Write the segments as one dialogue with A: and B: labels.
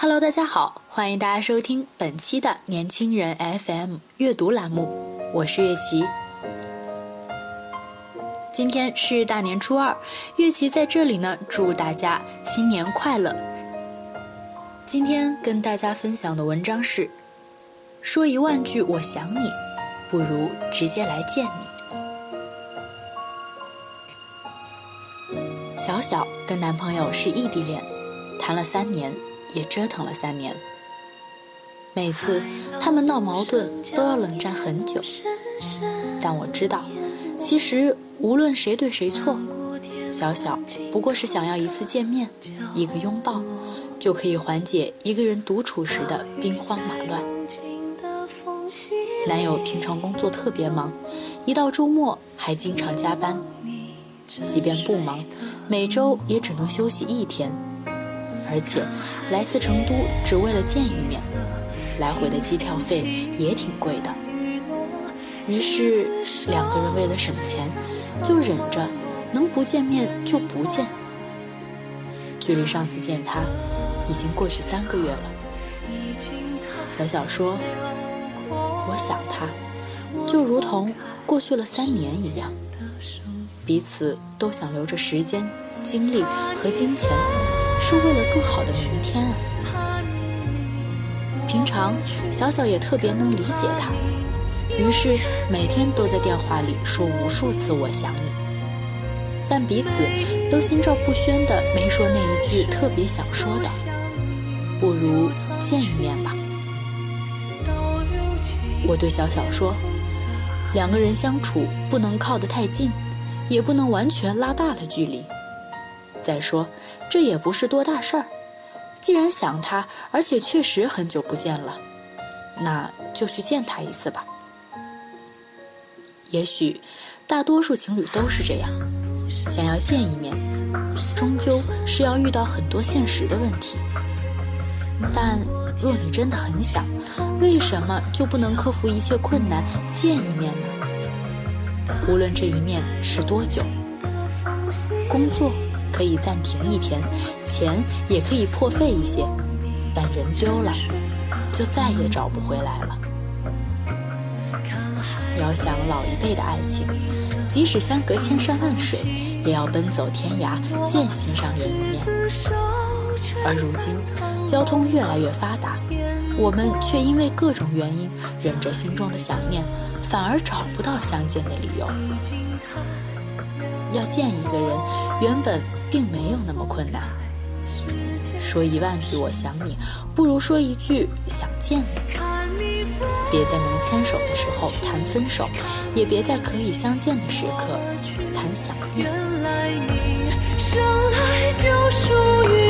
A: Hello，大家好，欢迎大家收听本期的年轻人 FM 阅读栏目，我是月琪。今天是大年初二，月琪在这里呢，祝大家新年快乐。今天跟大家分享的文章是：说一万句我想你，不如直接来见你。小小跟男朋友是异地恋，谈了三年。也折腾了三年，每次他们闹矛盾都要冷战很久，但我知道，其实无论谁对谁错，小小不过是想要一次见面，一个拥抱，就可以缓解一个人独处时的兵荒马乱。男友平常工作特别忙，一到周末还经常加班，即便不忙，每周也只能休息一天。而且，来次成都只为了见一面，来回的机票费也挺贵的。于是，两个人为了省钱，就忍着，能不见面就不见。距离上次见他，已经过去三个月了。小小说：“我想他，就如同过去了三年一样，彼此都想留着时间、精力和金钱。”是为了更好的明天啊！平常小小也特别能理解他，于是每天都在电话里说无数次“我想你”，但彼此都心照不宣的没说那一句特别想说的，不如见一面吧。我对小小说：“两个人相处不能靠得太近，也不能完全拉大了距离。再说。”这也不是多大事儿，既然想他，而且确实很久不见了，那就去见他一次吧。也许大多数情侣都是这样，想要见一面，终究是要遇到很多现实的问题。但若你真的很想，为什么就不能克服一切困难见一面呢？无论这一面是多久，工作。可以暂停一天，钱也可以破费一些，但人丢了，就再也找不回来了。遥想老一辈的爱情，即使相隔千山万水，也要奔走天涯见心上人一面。而如今，交通越来越发达，我们却因为各种原因，忍着心中的想念，反而找不到相见的理由。要见一个人，原本。并没有那么困难。说一万句我想你，不如说一句想见你。别在能牵手的时候谈分手，也别在可以相见的时刻谈想念。原来你生来就属于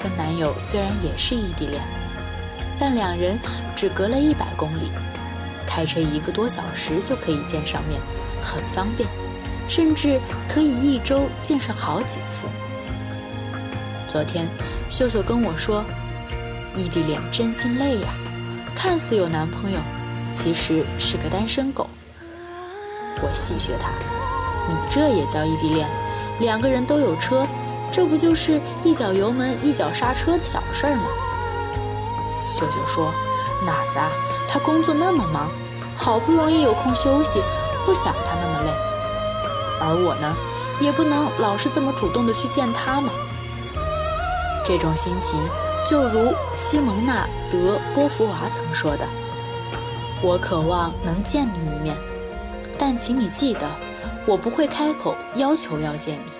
A: 跟男友虽然也是异地恋，但两人只隔了一百公里，开车一个多小时就可以见上面，很方便，甚至可以一周见上好几次。昨天，秀秀跟我说，异地恋真心累呀，看似有男朋友，其实是个单身狗。我戏谑他：“你这也叫异地恋？两个人都有车。”这不就是一脚油门一脚刹车的小事儿吗？秀秀说：“哪儿啊？他工作那么忙，好不容易有空休息，不想他那么累。而我呢，也不能老是这么主动的去见他嘛。这种心情，就如西蒙娜·德·波伏娃曾说的：“我渴望能见你一面，但请你记得，我不会开口要求要见你。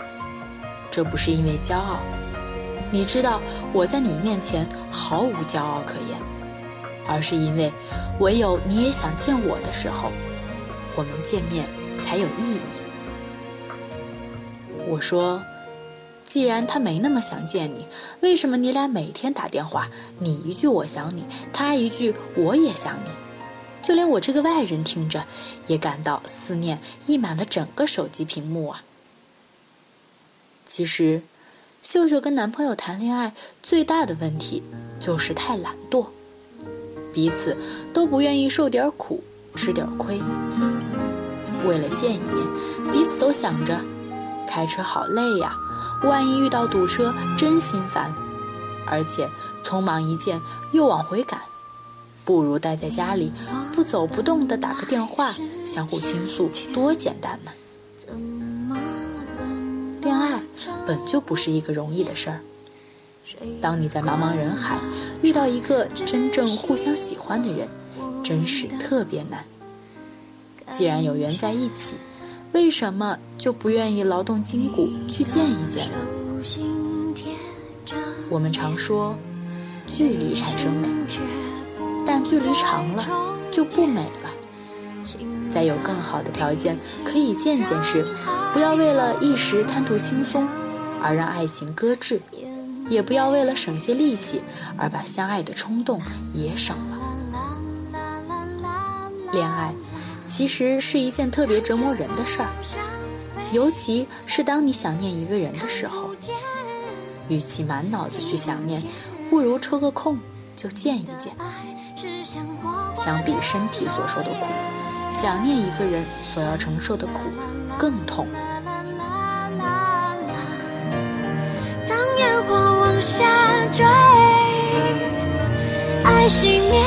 A: 这不是因为骄傲，你知道我在你面前毫无骄傲可言，而是因为唯有你也想见我的时候，我们见面才有意义。”我说：“既然他没那么想见你，为什么你俩每天打电话，你一句我想你，他一句我也想你，就连我这个外人听着，也感到思念溢满了整个手机屏幕啊！”其实，秀秀跟男朋友谈恋爱最大的问题就是太懒惰，彼此都不愿意受点苦，吃点亏。为了见一面，彼此都想着。开车好累呀，万一遇到堵车真心烦，而且匆忙一见又往回赶，不如待在家里不走不动的打个电话，相互倾诉多简单呢。本就不是一个容易的事儿，当你在茫茫人海遇到一个真正互相喜欢的人，真是特别难。既然有缘在一起。为什么就不愿意劳动筋骨去见一见呢？我们常说，距离产生美，但距离长了就不美了。在有更好的条件可以见见时，不要为了一时贪图轻松而让爱情搁置，也不要为了省些力气而把相爱的冲动也省了。恋爱。其实是一件特别折磨人的事儿，尤其是当你想念一个人的时候，与其满脑子去想念，不如抽个空就见一见。相比身体所受的苦，想念一个人所要承受的苦更痛。下坠，爱熄灭，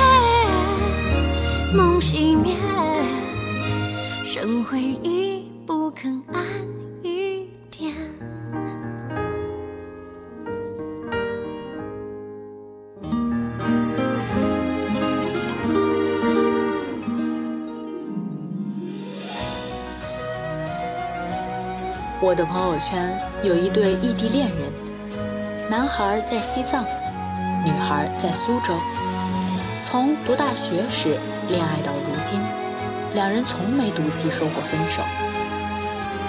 A: 梦熄灭。剩回忆不肯安一点。我的朋友圈有一对异地恋人，男孩在西藏，女孩在苏州，从读大学时恋爱到如今。两人从没赌气说过分手，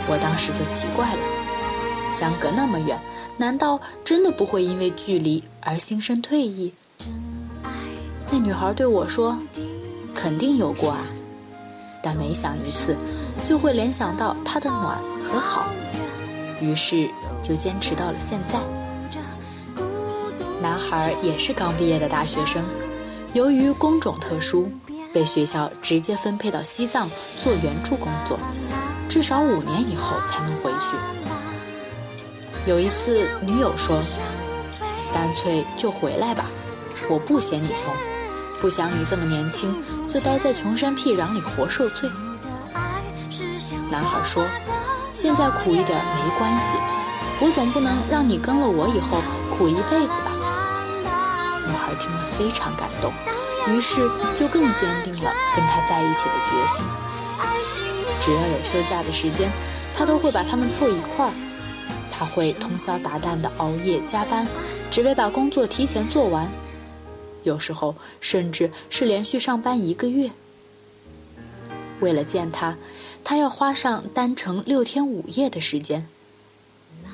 A: 我当时就奇怪了，相隔那么远，难道真的不会因为距离而心生退意？那女孩对我说：“肯定有过啊，但每想一次，就会联想到他的暖和好，于是就坚持到了现在。”男孩也是刚毕业的大学生，由于工种特殊。被学校直接分配到西藏做援助工作，至少五年以后才能回去。有一次，女友说：“干脆就回来吧，我不嫌你穷，不想你这么年轻就待在穷山僻壤里活受罪。”男孩说：“现在苦一点没关系，我总不能让你跟了我以后苦一辈子吧？”女孩听了非常感动。于是就更坚定了跟他在一起的决心。只要有休假的时间，他都会把他们凑一块儿。他会通宵达旦的熬夜加班，只为把工作提前做完。有时候甚至是连续上班一个月。为了见他，他要花上单程六天五夜的时间。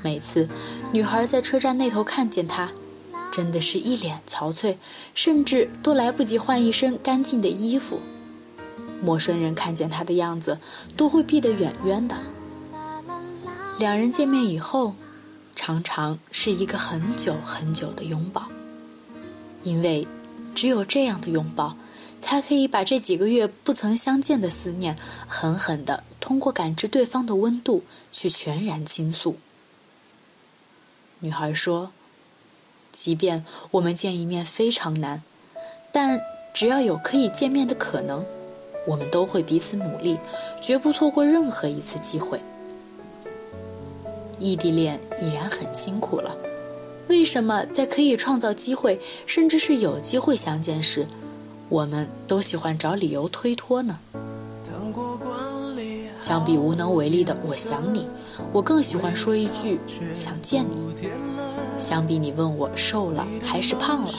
A: 每次女孩在车站那头看见他。真的是一脸憔悴，甚至都来不及换一身干净的衣服。陌生人看见他的样子，都会避得远远的。两人见面以后，常常是一个很久很久的拥抱，因为只有这样的拥抱，才可以把这几个月不曾相见的思念，狠狠的通过感知对方的温度去全然倾诉。女孩说。即便我们见一面非常难，但只要有可以见面的可能，我们都会彼此努力，绝不错过任何一次机会。异地恋已然很辛苦了，为什么在可以创造机会，甚至是有机会相见时，我们都喜欢找理由推脱呢？相比无能为力的“我想你”，我更喜欢说一句“想见你”。相比你问我瘦了还是胖了，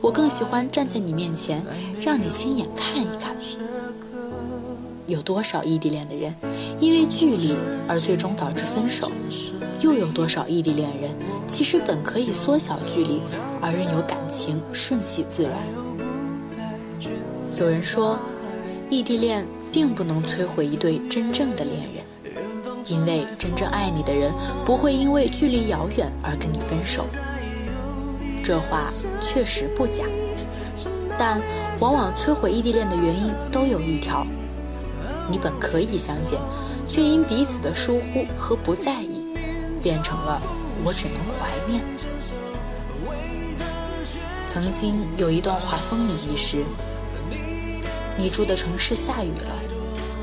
A: 我更喜欢站在你面前，让你亲眼看一看。有多少异地恋的人因为距离而最终导致分手？又有多少异地恋人其实本可以缩小距离，而任由感情顺其自然？有人说，异地恋并不能摧毁一对真正的恋人，因为真正爱你的人不会因为距离遥远而跟你分手。这话确实不假，但往往摧毁异地恋的原因都有一条。你本可以相见，却因彼此的疏忽和不在意，变成了我只能怀念。曾经有一段话风靡一时。你住的城市下雨了，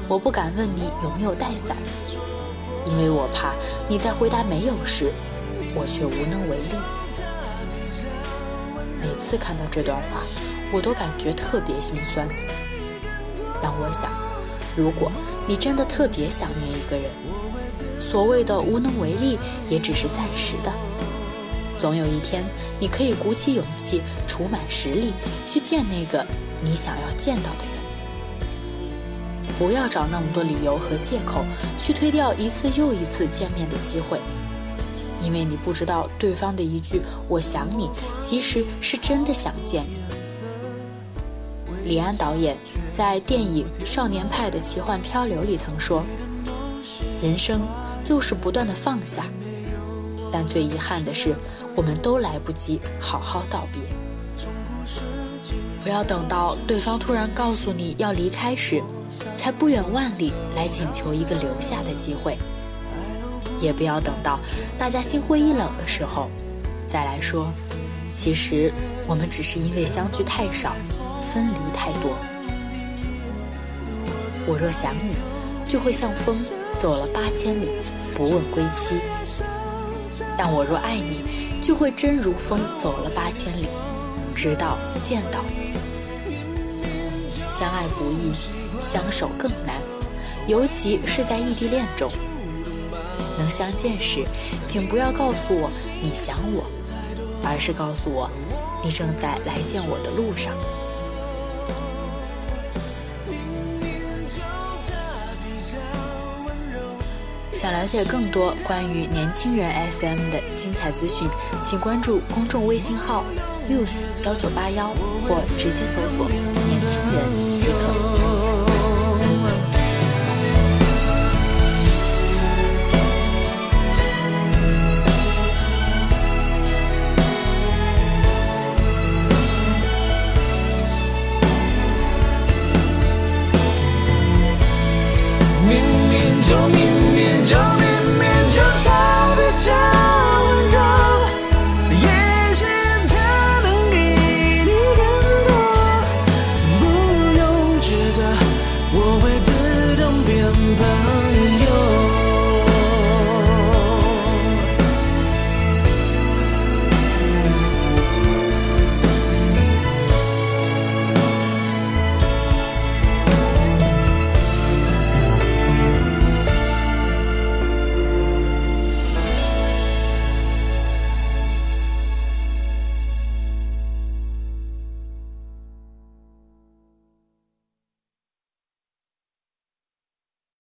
A: 我不敢问你有没有带伞，因为我怕你在回答没有时，我却无能为力。每次看到这段话，我都感觉特别心酸。但我想。如果你真的特别想念一个人，所谓的无能为力也只是暂时的。总有一天，你可以鼓起勇气，储满实力去见那个你想要见到的人。不要找那么多理由和借口去推掉一次又一次见面的机会，因为你不知道对方的一句“我想你”其实是真的想见。李安导演在电影《少年派的奇幻漂流》里曾说：“人生就是不断的放下，但最遗憾的是，我们都来不及好好道别。不要等到对方突然告诉你要离开时，才不远万里来请求一个留下的机会；也不要等到大家心灰意冷的时候，再来说，其实我们只是因为相聚太少。”分离太多，我若想你，就会像风走了八千里，不问归期；但我若爱你，就会真如风走了八千里，直到见到你。相爱不易，相守更难，尤其是在异地恋中。能相见时，请不要告诉我你想我，而是告诉我，你正在来见我的路上。想了解更多关于年轻人 SM 的精彩资讯，请关注公众微信号 use 幺九八幺或直接搜索“年轻人”即可。